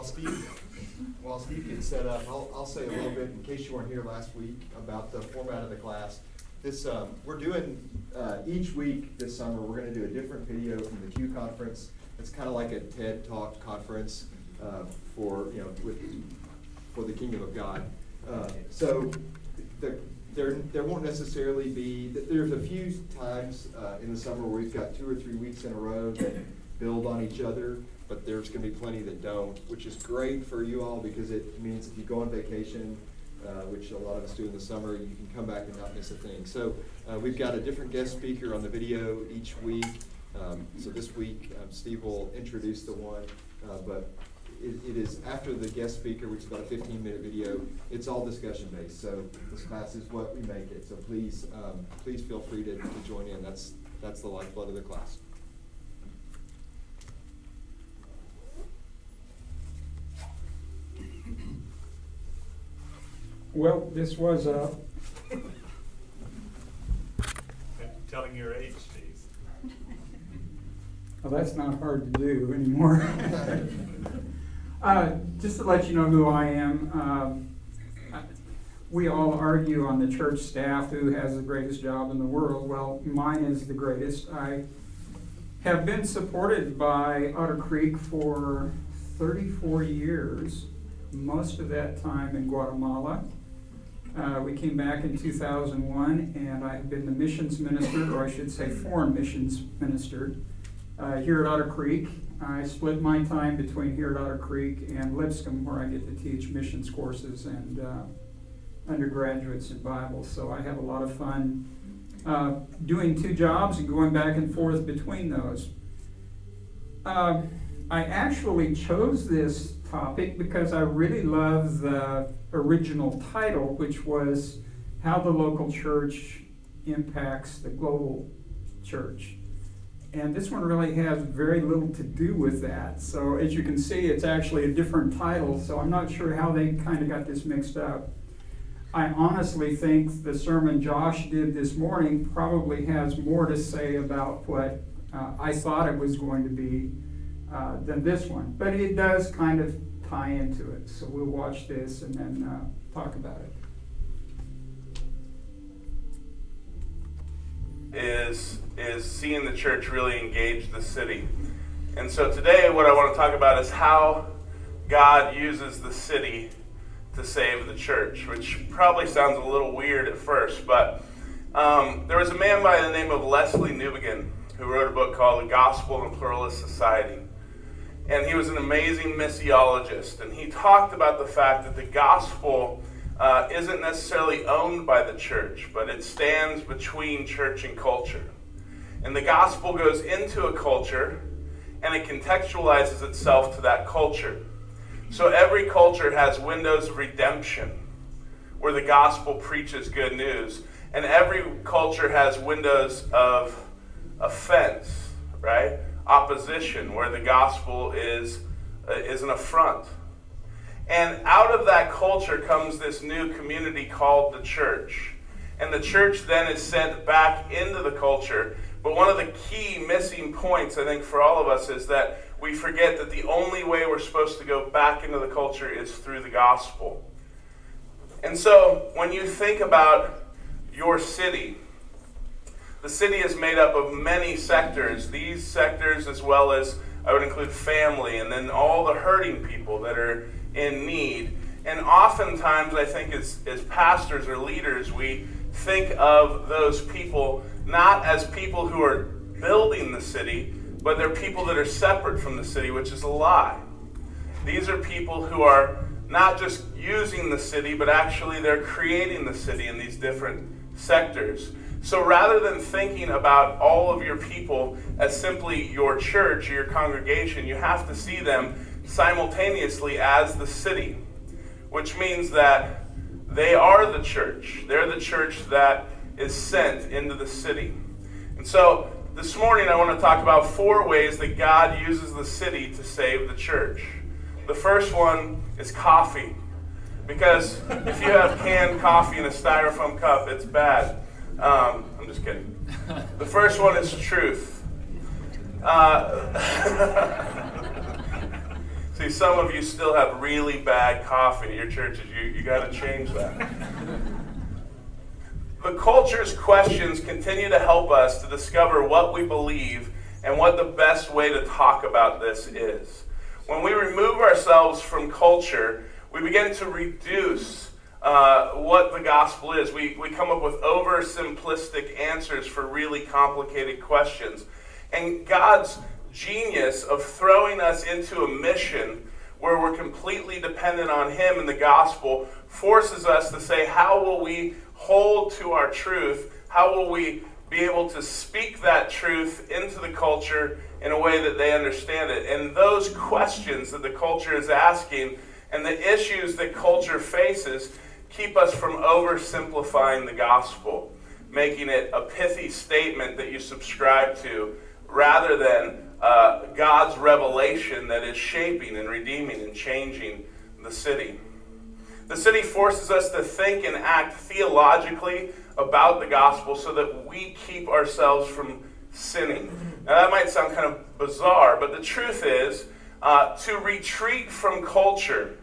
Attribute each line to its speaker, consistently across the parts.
Speaker 1: while Steve, while Steve gets set up, I'll, I'll say a little bit, in case you weren't here last week, about the format of the class. This, um, we're doing, uh, each week this summer, we're gonna do a different video from the Q conference. It's kinda like a TED Talk conference, uh, for, you know, with, for the kingdom of God. Uh, so, the, there, there won't necessarily be, there's a few times, uh, in the summer where we've got two or three weeks in a row that build on each other, but there's gonna be plenty that don't, which is great for you all because it means if you go on vacation, uh, which a lot of us do in the summer, you can come back and not miss a thing. So, uh, we've got a different guest speaker on the video each week. Um, so this week, um, Steve will introduce the one, uh, but it, it is after the guest speaker, which is about a fifteen minute video, it's all discussion based, so this class is what we make it, so please, um, please feel free to, to join in, that's, that's the lifeblood of the class.
Speaker 2: Well, this was a,
Speaker 3: Telling your age, Steve.
Speaker 2: well, that's not hard to do anymore. Uh, just to let you know who I am, um, I- we all argue on the church staff who has the greatest job in the world. Well, mine is the greatest. I have been supported by Otter Creek for thirty-four years, most of that time in Guatemala. Uh, we came back in two thousand one, and I have been the missions minister, or I should say foreign missions minister, uh, here at Otter Creek. I split my time between here at Otter Creek and Lipscomb, where I get to teach missions courses and uh, undergraduates in Bible. So I have a lot of fun uh, doing two jobs and going back and forth between those. Um, I actually chose this topic because I really love the original title, which was How the Local Church Impacts the Global Church. And this one really has very little to do with that. So as you can see, it's actually a different title, so I'm not sure how they kind of got this mixed up. I honestly think the sermon Josh did this morning probably has more to say about what uh, I thought it was going to be uh, than this one. But it does kind of tie into it. So we'll watch this and then uh, talk about it.
Speaker 4: is is seeing the church really engage the city. And so today what I want to talk about is how God uses the city to save the church, which probably sounds a little weird at first, but um, there was a man by the name of Lesslie Newbigin who wrote a book called The Gospel in Pluralist Society. And he was an amazing missiologist, and he talked about the fact that the gospel uh, isn't necessarily owned by the church, but it stands between church and culture. And the gospel goes into a culture and it contextualizes itself to that culture. So every culture has windows of redemption where the gospel preaches good news. And every culture has windows of offense, right? Opposition, where the gospel is, uh, is an affront. And out of that culture comes this new community called the church. And the church then is sent back into the culture. But one of the key missing points, I think, for all of us is that we forget that the only way we're supposed to go back into the culture is through the gospel. And so when you think about your city, the city is made up of many sectors. These sectors, as well as I would include family, and then all the hurting people that are in need. And oftentimes, I think as, as pastors or leaders, we think of those people not as people who are building the city, but they're people that are separate from the city, which is a lie. These are people who are not just using the city, but actually they're creating the city in these different sectors. So rather than thinking about all of your people as simply your church or your congregation, you have to see them simultaneously as the city, which means that they are the church. They're the church that is sent into the city. And so this morning I want to talk about four ways that God uses the city to save the church. The first one is coffee. Because if you have canned coffee in a styrofoam cup, it's bad. Um, I'm just kidding. The first one is truth. Uh, See, some of you still have really bad coffee at your churches. You, you got to change that. the culture's questions continue to help us to discover what we believe and what the best way to talk about this is. When we remove ourselves from culture, we begin to reduce uh, what the gospel is. We, we come up with oversimplistic answers for really complicated questions. And God's genius of throwing us into a mission where we're completely dependent on Him and the gospel forces us to say, how will we hold to our truth? How will we be able to speak that truth into the culture in a way that they understand it? And those questions that the culture is asking and the issues that culture faces keep us from oversimplifying the gospel, making it a pithy statement that you subscribe to rather than uh, God's revelation that is shaping and redeeming and changing the city. The city forces us to think and act theologically about the gospel so that we keep ourselves from sinning. Now, that might sound kind of bizarre, but the truth is uh, to retreat from culture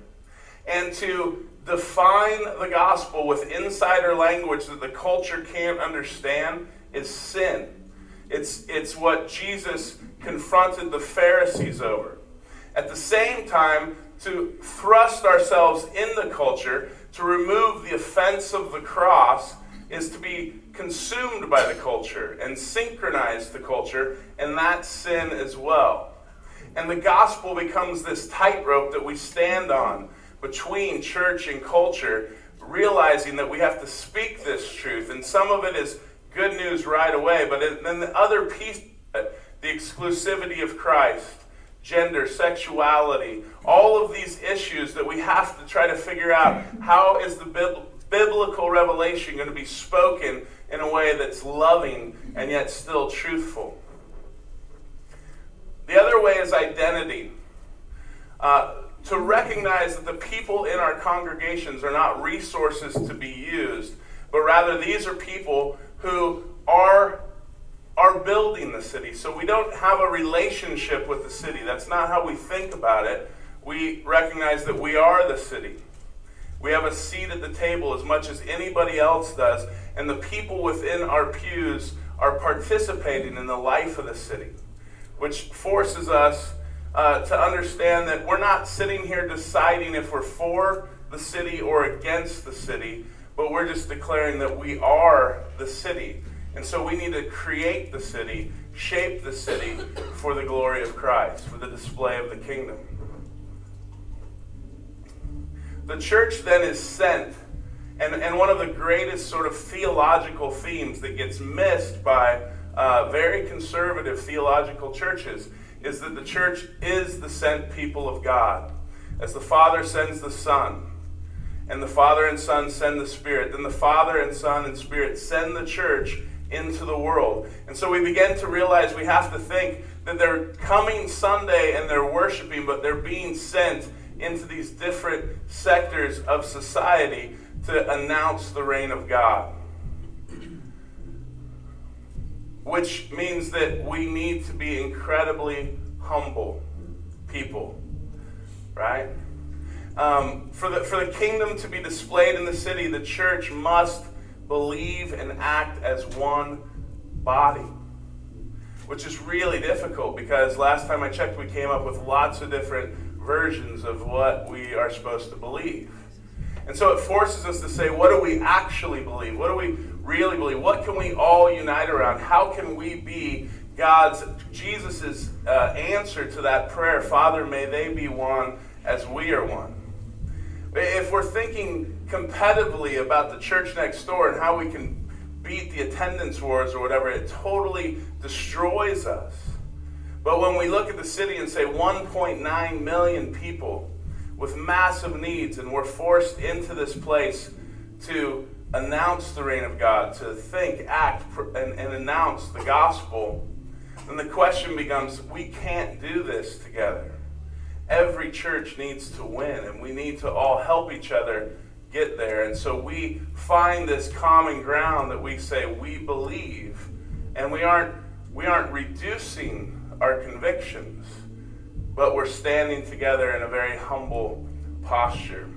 Speaker 4: and to define the gospel with insider language that the culture can't understand is sin. It's, it's what Jesus confronted the Pharisees over. At the same time, to thrust ourselves in the culture, to remove the offense of the cross, is to be consumed by the culture and synchronize the culture, and that's sin as well. And the gospel becomes this tightrope that we stand on between church and culture, realizing that we have to speak this truth. And some of it is good news right away, but then the other piece, the exclusivity of Christ, gender, sexuality, all of these issues that we have to try to figure out how is the biblical revelation going to be spoken in a way that's loving and yet still truthful. The other way is identity. Uh, to recognize that the people in our congregations are not resources to be used, but rather these are people who are are building the city. So we don't have a relationship with the city. That's not how we think about it. We recognize that we are the city. We have a seat at the table as much as anybody else does, and the people within our pews are participating in the life of the city, which forces us uh, to understand that we're not sitting here deciding if we're for the city or against the city, but we're just declaring that we are the city. And so we need to create the city, shape the city for the glory of Christ, for the display of the kingdom. The church then is sent. And, and one of the greatest sort of theological themes that gets missed by uh, very conservative theological churches is that the church is the sent people of God. As the Father sends the Son, and the Father and Son send the Spirit, then the Father and Son and Spirit send the church into the world. And so we begin to realize we have to think that they're coming Sunday and they're worshiping, but they're being sent into these different sectors of society to announce the reign of God. Which means that we need to be incredibly humble people, right? Um, for, the, for the kingdom to be displayed in the city, the church must believe and act as one body, which is really difficult because last time I checked, we came up with lots of different versions of what we are supposed to believe. And so it forces us to say, what do we actually believe? What do we really believe? What can we all unite around? How can we be God's, Jesus' uh, answer to that prayer, Father, may they be one as we are one? If we're thinking competitively about the church next door and how we can beat the attendance wars or whatever, it totally destroys us. But when we look at the city and say 1.9 million people with massive needs, and we're forced into this place to announce the reign of God, to think, act, and, and announce the gospel, then the question becomes we can't do this together. Every church needs to win, and we need to all help each other get there. And so we find this common ground that we say we believe, and we aren't we aren't reducing our convictions. but we're standing together in a very humble posture.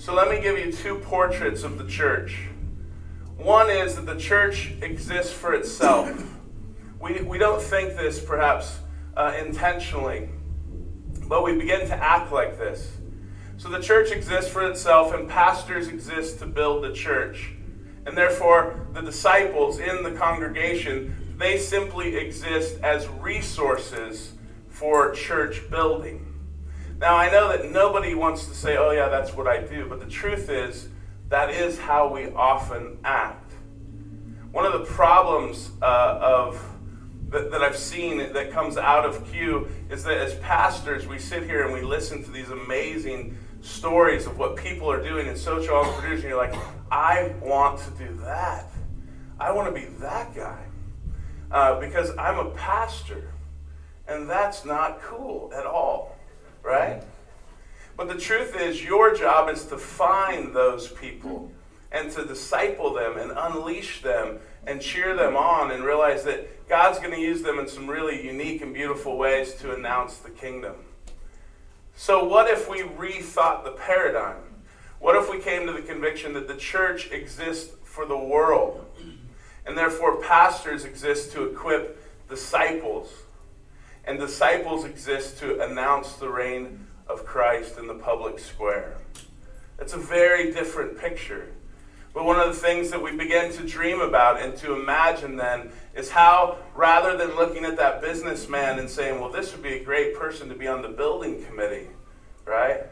Speaker 4: So let me give you two portraits of the church. One is that the church exists for itself. We, we don't think this perhaps uh, intentionally, but we begin to act like this. So the church exists for itself, and pastors exist to build the church. And therefore, the disciples in the congregation, they simply exist as resources for church building. Now, I know that nobody wants to say, oh, yeah, that's what I do, but the truth is, that is how we often act. One of the problems uh, of that, that I've seen that comes out of Q is that as pastors, we sit here and we listen to these amazing stories of what people are doing in social entrepreneurs, and you're like, I want to do that. I want to be that guy. Uh, because I'm a pastor, and that's not cool at all, right? But the truth is, your job is to find those people and to disciple them and unleash them and cheer them on and realize that God's going to use them in some really unique and beautiful ways to announce the kingdom. So, what if we rethought the paradigm? What if we came to the conviction that the church exists for the world, and therefore pastors exist to equip disciples, and disciples exist to announce the reign of Christ in the public square? It's a very different picture. But one of the things that we begin to dream about and to imagine then is how, rather than looking at that businessman and saying, well, this would be a great person to be on the building committee, right?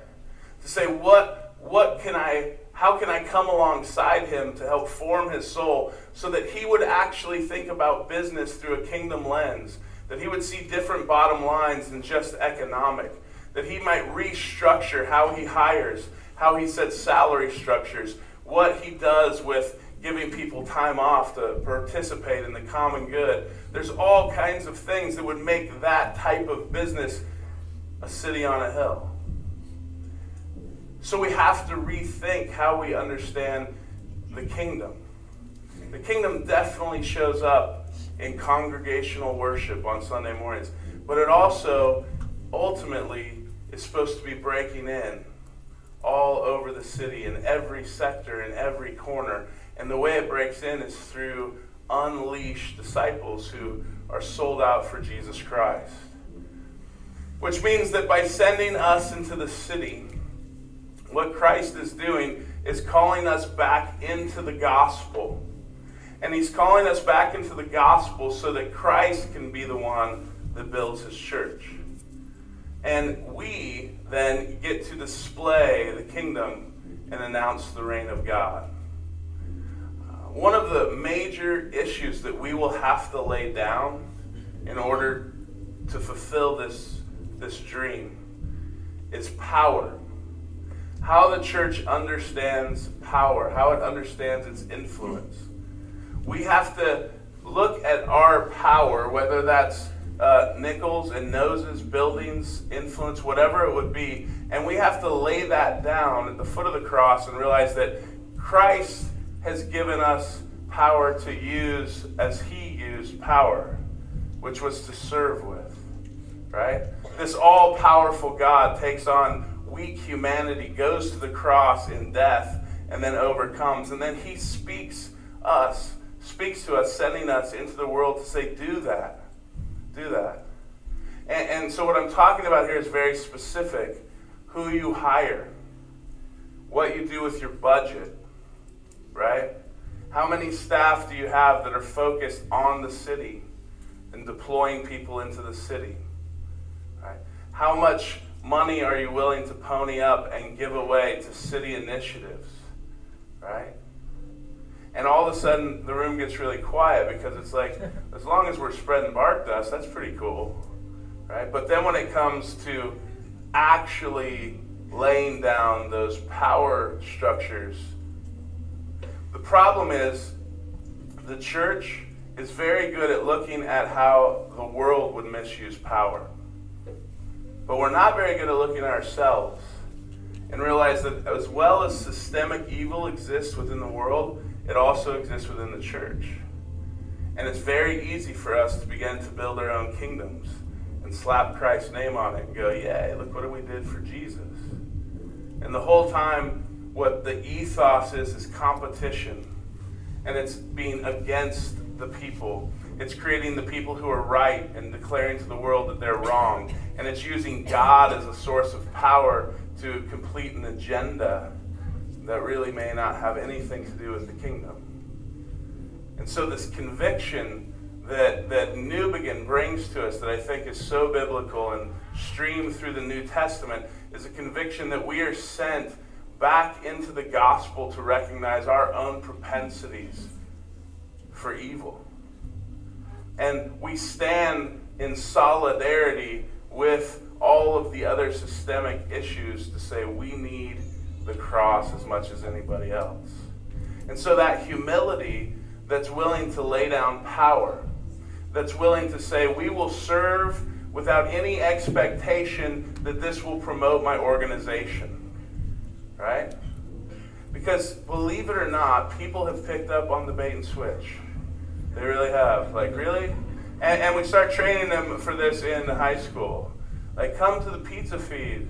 Speaker 4: To say, what, what can I, how can I come alongside him to help form his soul so that he would actually think about business through a kingdom lens, that he would see different bottom lines than just economic, that he might restructure how he hires, how he sets salary structures, what he does with giving people time off to participate in the common good. There's all kinds of things that would make that type of business a city on a hill. So we have to rethink how we understand the kingdom. The kingdom definitely shows up in congregational worship on Sunday mornings, but it also ultimately is supposed to be breaking in all over the city, in every sector, in every corner. And the way it breaks in is through unleashed disciples who are sold out for Jesus Christ. Which means that by sending us into the city, what Christ is doing is calling us back into the gospel. And he's calling us back into the gospel so that Christ can be the one that builds his church. And we then get to display the kingdom and announce the reign of God. Uh, one of the major issues that we will have to lay down in order to fulfill this, this dream is power. How the church understands power, how it understands its influence. We have to look at our power, whether that's uh, nickels and noses, buildings, influence, whatever it would be. And we have to lay that down at the foot of the cross and realize that Christ has given us power to use as he used power, which was to serve with. Right? This all powerful God takes on weak humanity, goes to the cross in death, and then overcomes. And then he speaks us, speaks to us, sending us into the world to say, do that do that. And, and so, what I'm talking about here is very specific who you hire, what you do with your budget, right? How many staff do you have that are focused on the city and deploying people into the city? Right? How much money are you willing to pony up and give away to city initiatives? Right? And all of a sudden, the room gets really quiet because it's like, as long as we're spreading bark dust, that's pretty cool, right? But then when it comes to actually laying down those power structures, the problem is the church is very good at looking at how the world would misuse power. But we're not very good at looking at ourselves and realize that as well as systemic evil exists within the world, it also exists within the church. And it's very easy for us to begin to build our own kingdoms and slap Christ's name on it and go, yay, look what we did for Jesus. And the whole time, what the ethos is, is competition. And it's being against the people. It's creating the people who are right and declaring to the world that they're wrong. And it's using God as a source of power to complete an agenda that really may not have anything to do with the kingdom. And so, this conviction that, that Newbigin brings to us that I think is so biblical and streamed through the New Testament is a conviction that we are sent back into the gospel to recognize our own propensities for evil. And we stand in solidarity with all of the other systemic issues to say we need the cross as much as anybody else. And so that humility that's willing to lay down power, that's willing to say, we will serve without any expectation that this will promote my organization. Right? Because believe it or not, people have picked up on the bait and switch. They really have. Like, really? And, and we start training them for this in high school. Like, come to the pizza feed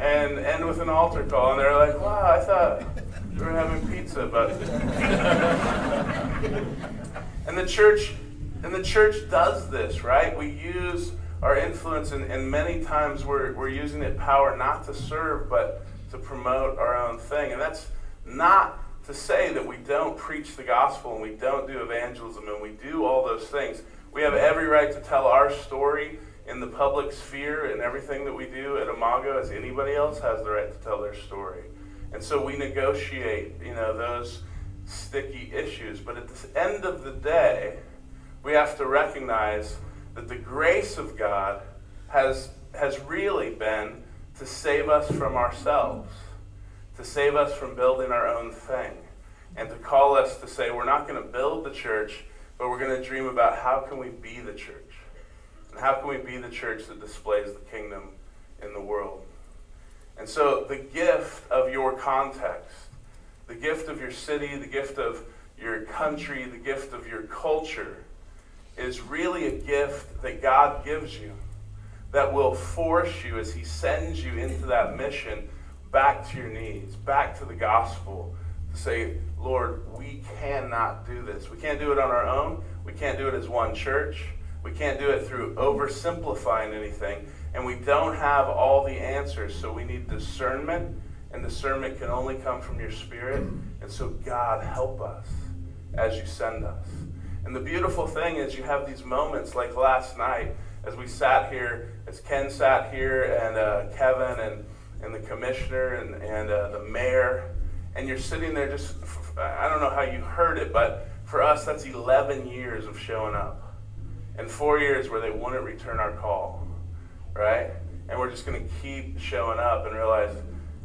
Speaker 4: and end with an altar call. And they're like, wow, I thought we were having pizza, but. and the church. And the church does this, right? We use our influence, and, and many times we're, we're using it power not to serve, but to promote our own thing. And that's not to say that we don't preach the gospel and we don't do evangelism and we do all those things. We have every right to tell our story in the public sphere and everything that we do at Imago as anybody else has the right to tell their story. And so we negotiate, you know, those sticky issues. But at the end of the day, we have to recognize that the grace of God has, has really been to save us from ourselves, to save us from building our own thing, and to call us to say, we're not going to build the church, but we're going to dream about how can we be the church. And how can we be the church that displays the kingdom in the world? And so, the gift of your context, the gift of your city, the gift of your country, the gift of your culture, is really a gift that God gives you that will force you as He sends you into that mission back to your needs, back to the gospel, to say, Lord, we cannot do this. We can't do it on our own. We can't do it as one church. We can't do it through oversimplifying anything. And we don't have all the answers. So we need discernment. And discernment can only come from your spirit. And so, God, help us as you send us. And the beautiful thing is, you have these moments like last night as we sat here, as Ken sat here, and uh, Kevin, and, and the commissioner, and, and uh, the mayor. And you're sitting there just, I don't know how you heard it, but for us, that's 11 years of showing up and four years where they wouldn't return our call, right? And we're just going to keep showing up and realize,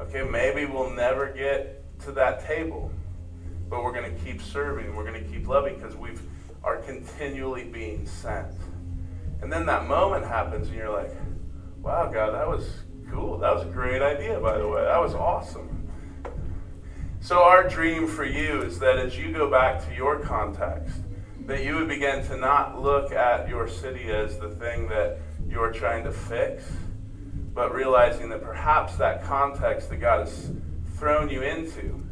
Speaker 4: okay, maybe we'll never get to that table, but we're going to keep serving. We're going to keep loving because we are continually being sent. And then that moment happens, and you're like, wow, God, that was cool. That was a great idea, by the way. That was awesome. So, our dream for you is that as you go back to your context, that you would begin to not look at your city as the thing that you're trying to fix, but realizing that perhaps that context that God has thrown you into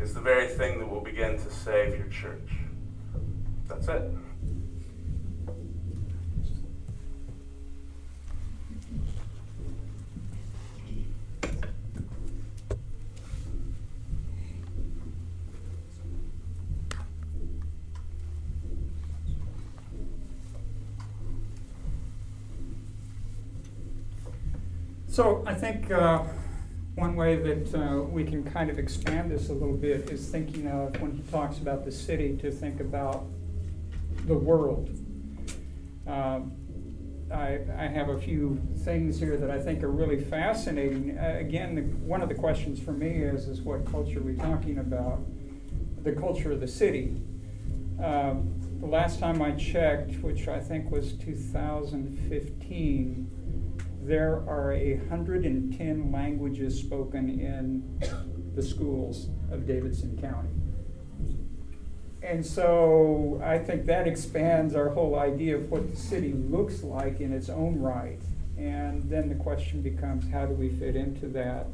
Speaker 4: is the very thing that will begin to save your church. That's it.
Speaker 2: So I think uh, one way that uh, we can kind of expand this a little bit is thinking of when he talks about the city to think about the world. Um, I, I, have a few things here that I think are really fascinating. Uh, again, the, one of the questions for me is, is what culture are we talking about? The culture of the city. Um, the last time I checked, which I think was 2015, there are 110 languages spoken in the schools of Davidson County. and so I think that expands our whole idea of what the city looks like in its own right. And then the question becomes, how do we fit into that?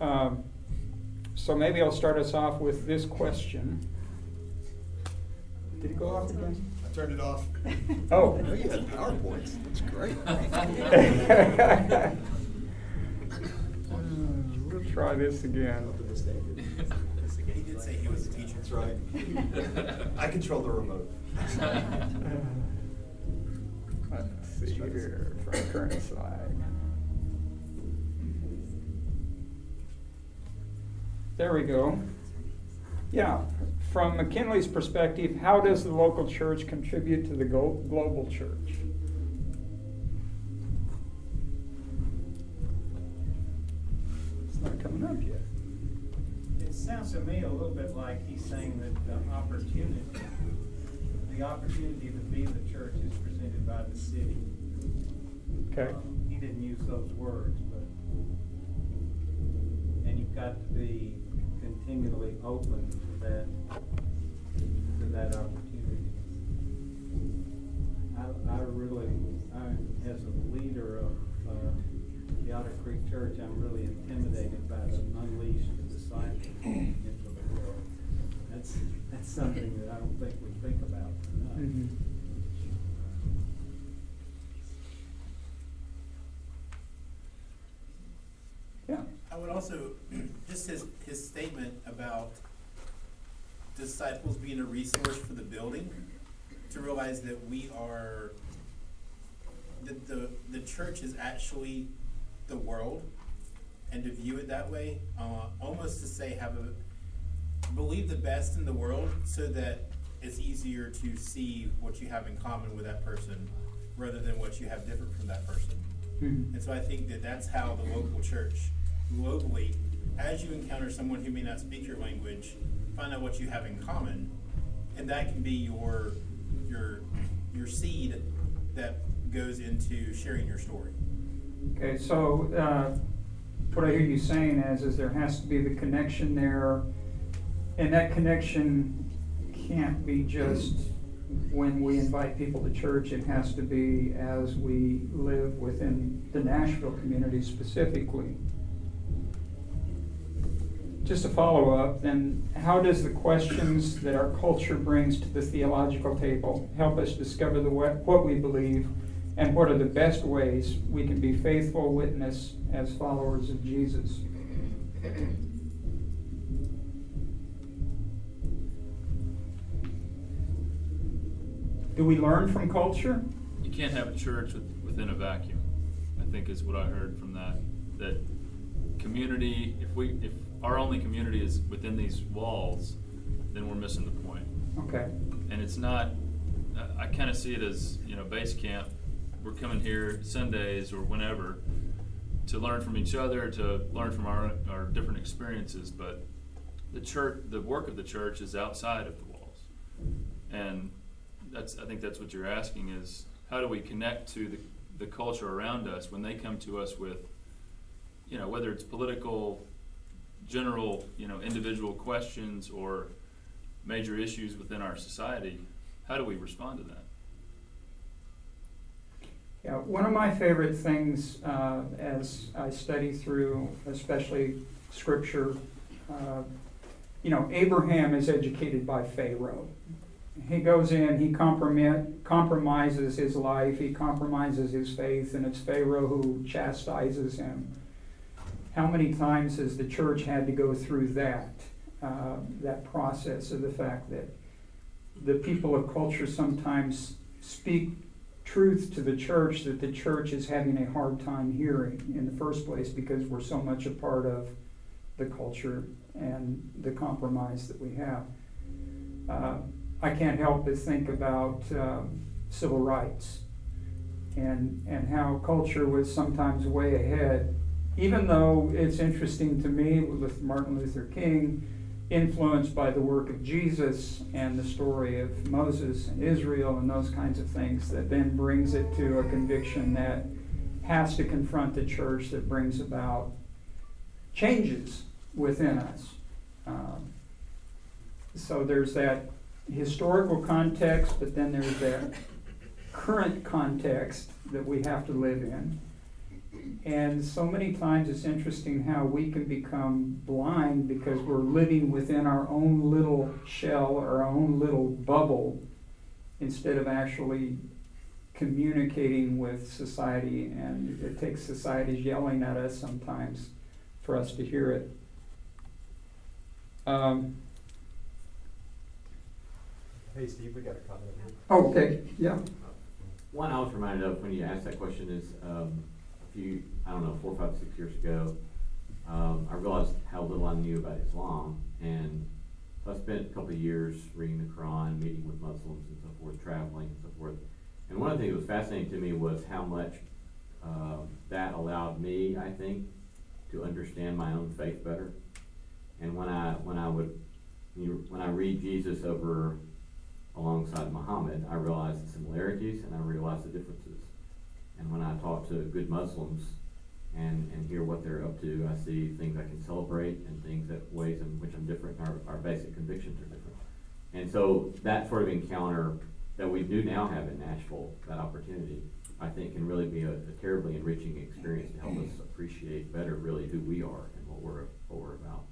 Speaker 2: Um, so maybe I'll start us off with this question. Did it go off again?
Speaker 1: I turned it off.
Speaker 2: Oh.
Speaker 1: I know you had PowerPoints, that's great.
Speaker 2: We'll try this again.
Speaker 1: Up to the standard.
Speaker 5: He did say he was a teacher.
Speaker 1: That's right. I control the remote.
Speaker 2: Let's see here, from current slide. There we go. Yeah, from McKinley's perspective, how does the local church contribute to the global church? It's not coming up yet.
Speaker 6: It sounds to me a little bit like he's saying that the opportunity, the opportunity to be the church is presented by the city.
Speaker 2: Okay.
Speaker 6: Um, He didn't use those words, but, and you've got to be continually open to that, to that opportunity. I, I really, I, as a leader of, uh, the Otter Creek Church, I'm really intimidated by the unleash the disciples into the world. That's, that's something that I don't think we think about enough.
Speaker 2: Mhm. Yeah.
Speaker 5: I would also, just his, his statement about disciples being a resource for the building, to realize that we are, that the, the church is actually the world, and to view it that way, uh, almost to say have a, believe the best in the world so that it's easier to see what you have in common with that person rather than what you have different from that person.
Speaker 2: Mhm.
Speaker 5: And so I think that that's how the local church globally, as you encounter someone who may not speak your language, find out what you have in common, and that can be your your your seed that goes into sharing your story.
Speaker 2: Okay, so, uh, what I hear you saying is, is there has to be the connection there, and that connection can't be just when we invite people to church, it has to be as we live within the Nashville community specifically. Just a follow-up, then, how does the questions that our culture brings to the theological table help us discover the, what what we believe and what are the best ways we can be faithful witness as followers of Jesus? Do we learn from culture?
Speaker 7: You can't have a church with, within a vacuum. I think is what I heard from that. That community, if we, if our only community is within these walls, then we're missing the point.
Speaker 2: Okay,
Speaker 7: And it's not. I- I kind of see it as you know base camp. We're coming here Sundays or whenever to learn from each other, to learn from our our different experiences. But the church, the work of the church is outside of the walls, and that's I think that's what you're asking is how do we connect to the the culture around us when they come to us with you know whether it's political general you know individual questions or major issues within our society how do we respond to that
Speaker 2: yeah, one of my favorite things uh, as I study through, especially scripture, uh, you know, Abraham is educated by Pharaoh. He goes in, he compromi- compromises his life, he compromises his faith, and it's Pharaoh who chastises him. How many times has the church had to go through that, uh, that process of the fact that the people of culture sometimes speak truth to the church that the church is having a hard time hearing in the first place because we're so much a part of the culture and the compromise that we have. Uh, I can't help but think about um, civil rights and, and how culture was sometimes way ahead, even though it's interesting to me with Martin Luther King influenced by the work of Jesus and the story of Moses and Israel and those kinds of things that then brings it to a conviction that has to confront the church that brings about changes within us. Um, so there's that historical context, but then there's that current context that we have to live in. And so many times it's interesting how we can become blind because we're living within our own little shell, our own little bubble, instead of actually communicating with society. And it takes society's yelling at us sometimes for us to hear it. Um,
Speaker 1: Hey, Steve, we got a comment here.
Speaker 2: oh, okay, yeah.
Speaker 8: One I was reminded of when you asked that question is, um, a few, I don't know, four, five, six years ago, um, I realized how little I knew about Islam, and so I spent a couple of years reading the Quran, meeting with Muslims and so forth, traveling and so forth. And one of the things that was fascinating to me was how much, um, that allowed me, I think, to understand my own faith better. And when I, when I would, when I read Jesus over alongside Muhammad, I realized the similarities and I realized the differences. And when I talk to good Muslims and, and hear what they're up to, I see things I can celebrate and things that ways in which I'm different, our, our basic convictions are different. And so that sort of encounter that we do now have in Nashville, that opportunity, I think can really be a, a terribly enriching experience to help us appreciate better really who we are and what we're, what we're about.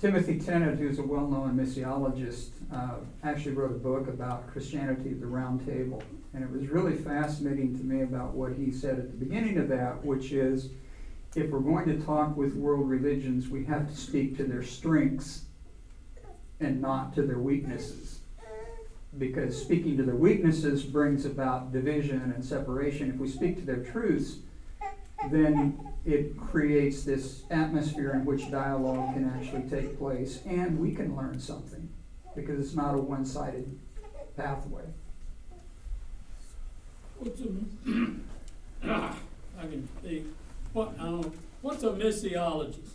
Speaker 2: Timothy Tennent, who's a well-known missiologist, uh, actually wrote a book about Christianity at the Round Table. And it was really fascinating to me about what he said at the beginning of that, which is if we're going to talk with world religions, we have to speak to their strengths and not to their weaknesses. Because speaking to their weaknesses brings about division and separation. If we speak to their truths, then it creates this atmosphere in which dialogue can actually take place and we can learn something because it's not a one-sided pathway.
Speaker 9: What's a, I can speak, what, um, what's a missiologist?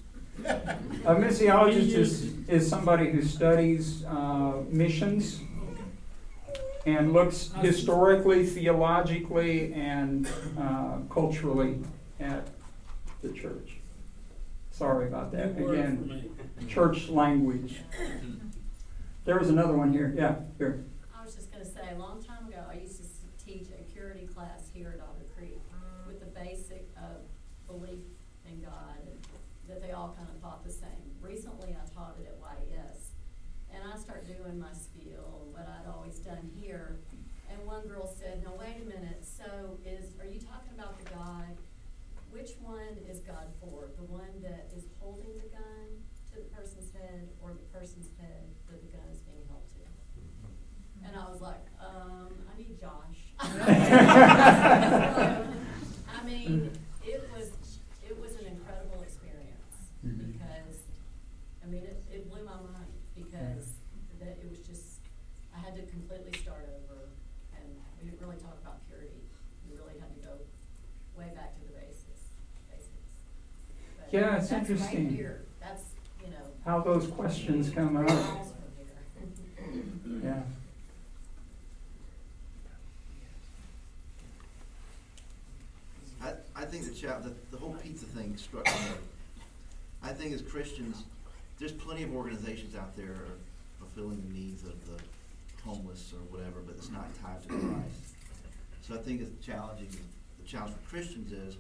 Speaker 2: A missiologist is, is somebody who studies uh, missions and looks historically, theologically, and uh, culturally at the church. Sorry about that.
Speaker 9: New word for
Speaker 2: Again, church language. There was another one here. Yeah, here.
Speaker 10: I was just gonna say, a long time ago, I used to s- teach a purity class here at Otter Creek with the basic of belief in God, and that they all kind of taught the same. Recently, I taught it at YES, and I start doing my spiel, what I'd always done here, and one girl said, now wait a minute, so is, are you talking about the God, which one is God for? The one that is holding the gun to the person's head, or the person's head that the gun is being held to? And I was like, um, I need Josh. I mean, it was, it was an incredible experience
Speaker 2: Mhm.
Speaker 10: because, I mean, it, it blew my mind because that it was just, I had to completely start over and we didn't really talk about purity. We really had to go way back to the basics, basics. But
Speaker 2: Yeah, it's
Speaker 10: that's right
Speaker 2: interesting.
Speaker 10: here. That's, you know.
Speaker 2: How those questions come up.
Speaker 10: miles from here.
Speaker 2: Yeah.
Speaker 11: I, I think the cha- the, the whole pizza thing struck me. I think as Christians, there's plenty of organizations out there fulfilling the needs of the homeless or whatever, but it's not tied to Christ. So I think it's challenging, the challenge for Christians is,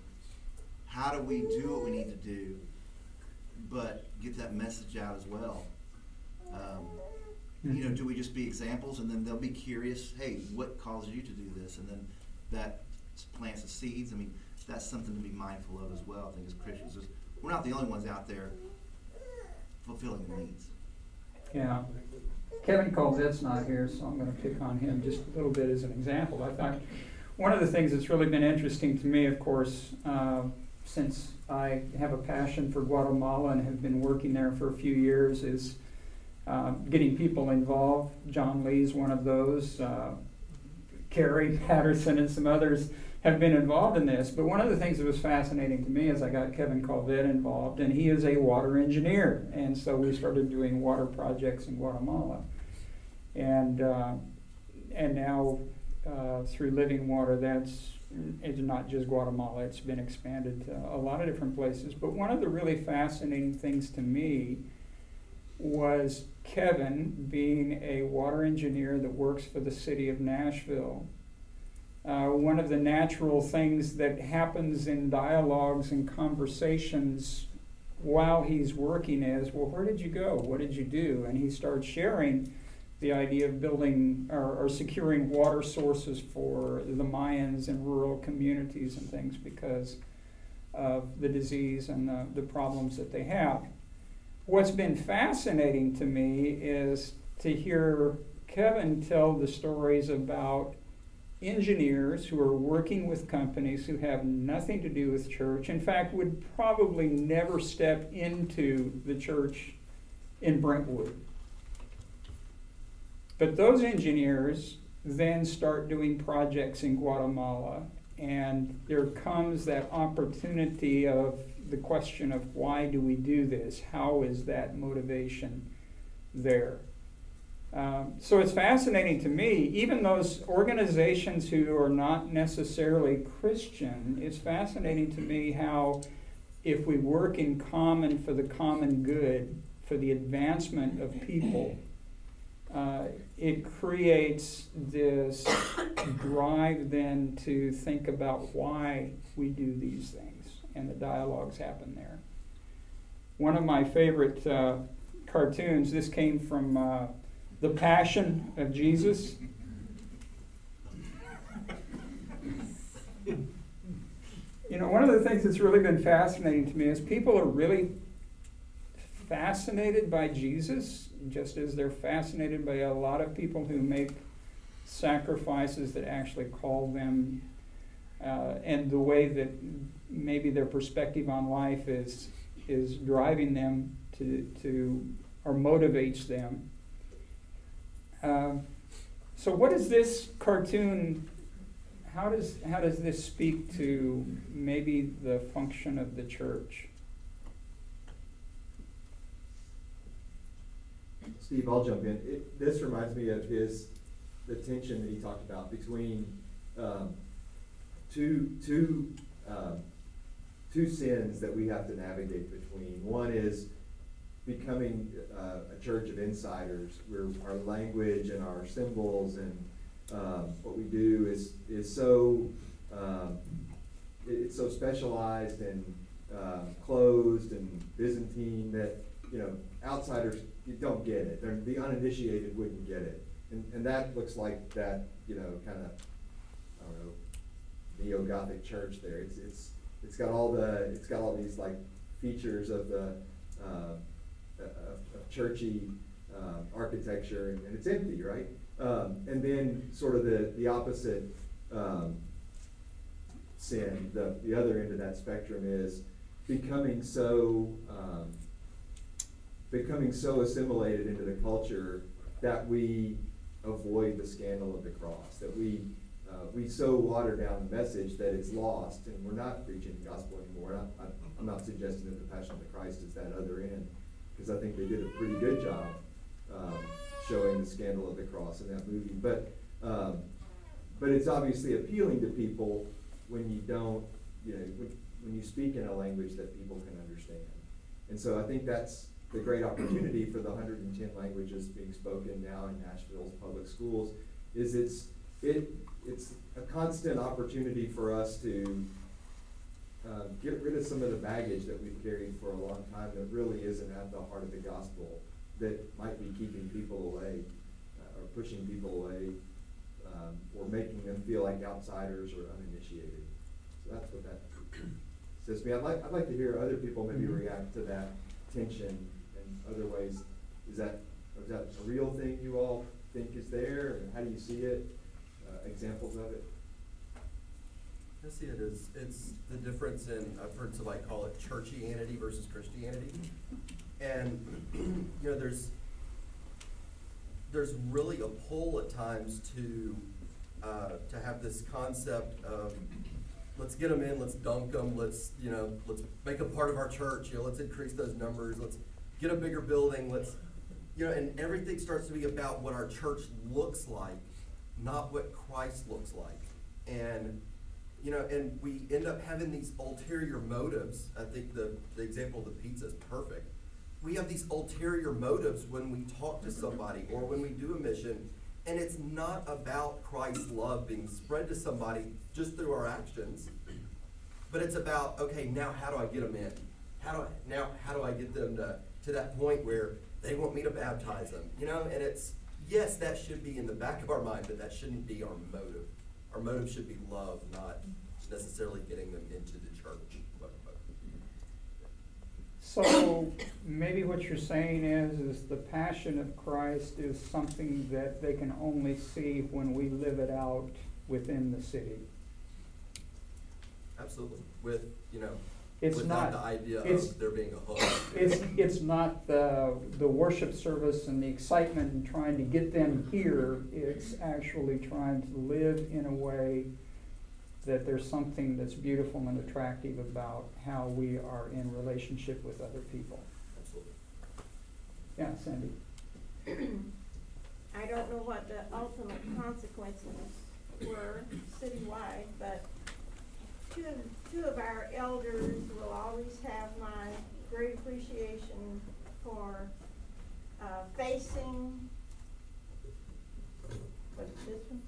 Speaker 11: how do we do what we need to do, but get that message out as well? Um, you know, do we just be examples and then they'll be curious, hey, what caused you to do this? And then that plants the seeds. I mean, that's something to be mindful of as well, I think, as Christians. We're not the only ones out there fulfilling the needs.
Speaker 2: Yeah. Kevin Colzette's not here, so I'm gonna pick on him just a little bit as an example. I thought, one of the things that's really been interesting to me, of course, uh, since I have a passion for Guatemala and have been working there for a few years, is uh, getting people involved. John Lee's one of those. Uh, Carrie Patterson and some others have been involved in this. But one of the things that was fascinating to me is I got Kevin Colvette involved, and he is a water engineer. And so we started doing water projects in Guatemala. And, uh, and now uh, through Living Water, that's it's not just Guatemala, it's been expanded to a lot of different places. But one of the really fascinating things to me was Kevin being a water engineer that works for the city of Nashville. Uh, one of the natural things that happens in dialogues and conversations while he's working is, well, where did you go? What did you do? And he starts sharing the idea of building or, or securing water sources for the Mayans in rural communities and things because of the disease and the, the problems that they have. What's been fascinating to me is to hear Kevin tell the stories about engineers who are working with companies who have nothing to do with church. In fact, would probably never step into the church in Brentwood. But those engineers then start doing projects in Guatemala, and there comes that opportunity of the question of why do we do this? How is that motivation there? Um, so it's fascinating to me, even those organizations who are not necessarily Christian, it's fascinating to me how if we work in common for the common good, for the advancement of people, uh, it creates this drive then to think about why we do these things, and the dialogues happen there. One of my favorite uh, cartoons, this came from uh, The Passion of Jesus. You know, one of the things that's really been fascinating to me is people are really fascinated by Jesus, just as they're fascinated by a lot of people who make sacrifices that actually call them, uh, and the way that maybe their perspective on life is is driving them to to or motivates them. Uh, so, what is this cartoon? How does how does this speak to maybe the function of the church?
Speaker 1: Steve, I'll jump in. It, this reminds me of his, the tension that he talked about between um, two, two, um, two sins that we have to navigate between. One is becoming uh, a church of insiders, where our language and our symbols and um, what we do is is so um, it, it's so specialized and um, closed and Byzantine that you know outsiders don't get it. They're, the uninitiated wouldn't get it, and and that looks like that you know kind of I don't know neo Gothic church there. It's it's it's got all the it's got all these like features of the uh, of, of churchy uh, architecture, and, and, it's empty, right? Um, and then sort of the the opposite um, sin, the the other end of that spectrum is becoming so um, becoming so assimilated into the culture that we avoid the scandal of the cross, that we uh, we so water down the message that it's lost, and we're not preaching the gospel anymore. I, am not suggesting that the Passion of the Christ is that other end, because I think they did a pretty good job um, showing the scandal of the cross in that movie. But um, but it's obviously appealing to people when you don't, you know, when, when you speak in a language that people can understand. And so I think that's the great opportunity for the 110 languages being spoken now in Nashville's public schools is it's it it's a constant opportunity for us to uh, get rid of some of the baggage that we've carried for a long time that really isn't at the heart of the gospel that might be keeping people away uh, or pushing people away um, or making them feel like outsiders or uninitiated. So that's what that says to me. I'd like, I'd like to hear other people maybe
Speaker 2: Mhm.
Speaker 1: react to that tension in other ways. Is that, is that a real thing you all think is there? And how do you see it? Uh, examples of it?
Speaker 12: I see it as, it's the difference in, I've heard somebody call it churchianity versus Christianity. And, you know, there's, there's really a pull at times to, uh, to have this concept of, let's get them in, let's dunk them, let's, you know, let's make them part of our church, you know, let's increase those numbers, let's get a bigger building, let's, you know, and everything starts to be about what our church looks like, not what Christ looks like. And, you know, and we end up having these ulterior motives. I think the, the example of the pizza is perfect. we have these ulterior motives when we talk to somebody or when we do a mission, and it's not about Christ's love being spread to somebody just through our actions, but it's about okay, now how do I get them in? How do I, now how do I get them to to that point where they want me to baptize them? You know, and it's yes, that should be in the back of our mind, but that shouldn't be our motive. Our motive should be love, not necessarily getting them into the church.
Speaker 2: So maybe what you're saying is, is the passion of Christ is something that they can only see when we live it out within the city.
Speaker 12: Absolutely. With, you know,
Speaker 2: It's
Speaker 12: without
Speaker 2: not,
Speaker 12: the idea
Speaker 2: it's-
Speaker 12: of there being a hook.
Speaker 2: it's, it's not the, the worship service and the excitement and trying to get them here. It's actually trying to live in a way that there's something that's beautiful and attractive about how we are in relationship with other people.
Speaker 12: Absolutely.
Speaker 2: Yeah, Sandy?
Speaker 13: I don't know what the ultimate consequences were citywide, but two, two of our elders will always have my great appreciation for, uh, facing, what's this one?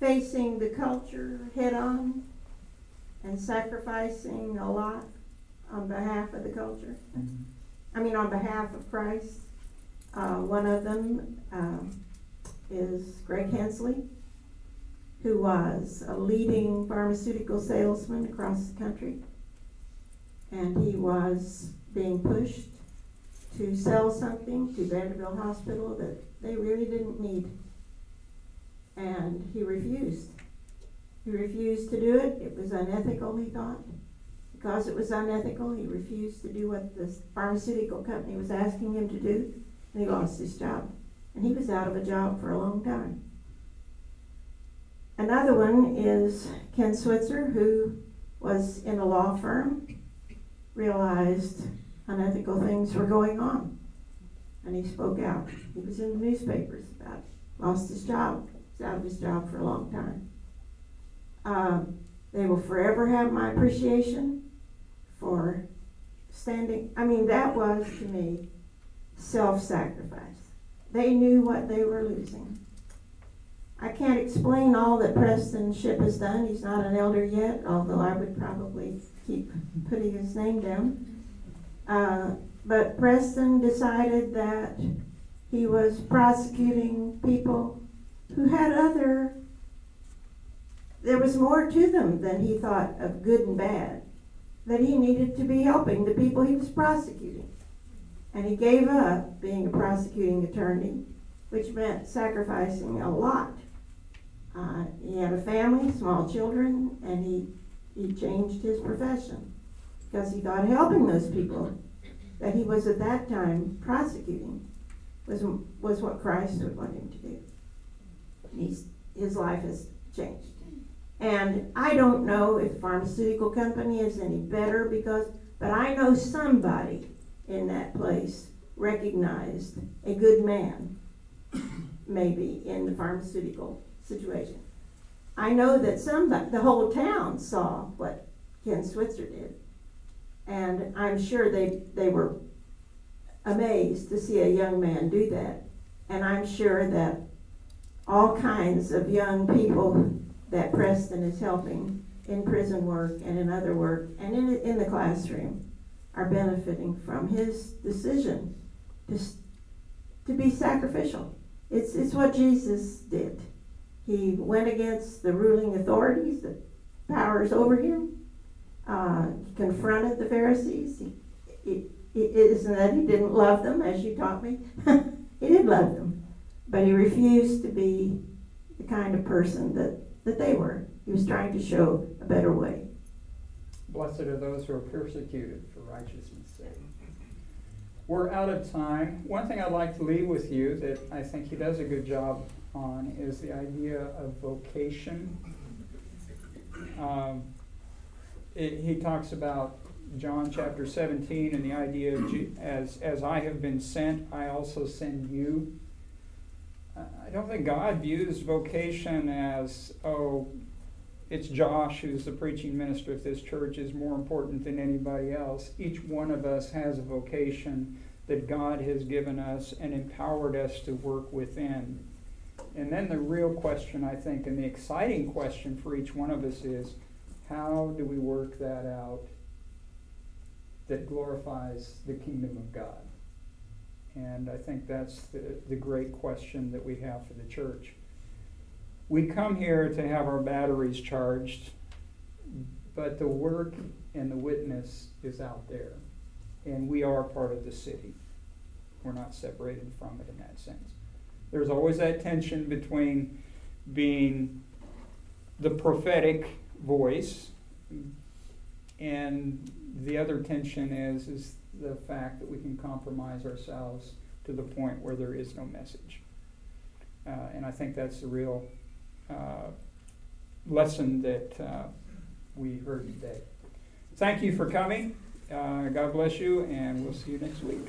Speaker 13: Facing the culture head-on and sacrificing a lot on behalf of the culture. I mean, on behalf of Christ. Uh, one of them, um, is Greg Hensley, who was a leading pharmaceutical salesman across the country. And he was being pushed to sell something to Vanderbilt Hospital that they really didn't need. And he refused. He refused to do it. It was unethical, he thought. Because it was unethical, he refused to do what the pharmaceutical company was asking him to do, and he lost his job. And he was out of a job for a long time. Another one is Ken Switzer, who was in a law firm, realized unethical things were going on, and he spoke out. He was in the newspapers about it, lost his job, was out of his job for a long time. Um, they will forever have my appreciation for standing, I mean, that was to me self-sacrifice. They knew what they were losing. I can't explain all that Preston Shipp has done. He's not an elder yet, although I would probably keep putting his name down. Uh, but Preston decided that he was prosecuting people who had other, there was more to them than he thought of good and bad, that he needed to be helping the people he was prosecuting. And he gave up being a prosecuting attorney, which meant sacrificing a lot. Uh, he had a family, small children, and he, he changed his profession because he thought helping those people that he was at that time prosecuting was, was what Christ would want him to do. He's, his life has changed. And I don't know if the pharmaceutical company is any better because, but I know somebody in that place recognized a good man, maybe, in the pharmaceutical situation. I know that somebody, the whole town saw what Ken Switzer did. And I'm sure they, they were amazed to see a young man do that. And I'm sure that all kinds of young people that Preston is helping in prison work and in other work and in, in the classroom are benefiting from his decision to, to be sacrificial. It's, it's what Jesus did. He went against the ruling authorities, the powers over him. Uh, he confronted the Pharisees. He, he, it isn't that he didn't love them, as you taught me. he did love them, but he refused to be the kind of person that, that they were. He was trying to show a better way.
Speaker 2: Blessed are those who are persecuted for righteousness' sake. We're out of time. One thing I'd like to leave with you that I think he does a good job on is the idea of vocation. Um, it, he talks about John chapter 17 and the idea of as, as I have been sent, I also send you. Uh, I don't think God views vocation as, oh, it's Josh who's the preaching minister of this church is more important than anybody else. Each one of us has a vocation that God has given us and empowered us to work within. And then the real question, I think, and the exciting question for each one of us is how do we work that out that glorifies the kingdom of God? And I think that's the, the great question that we have for the church. We come here to have our batteries charged, but the work and the witness is out there. And we are part of the city. We're not separated from it in that sense. There's always that tension between being the prophetic voice and the other tension is is the fact that we can compromise ourselves to the point where there is no message. Uh, and I think that's the real uh, lesson that uh, we heard today. Thank you for coming. Uh, God bless you, and we'll see you next week.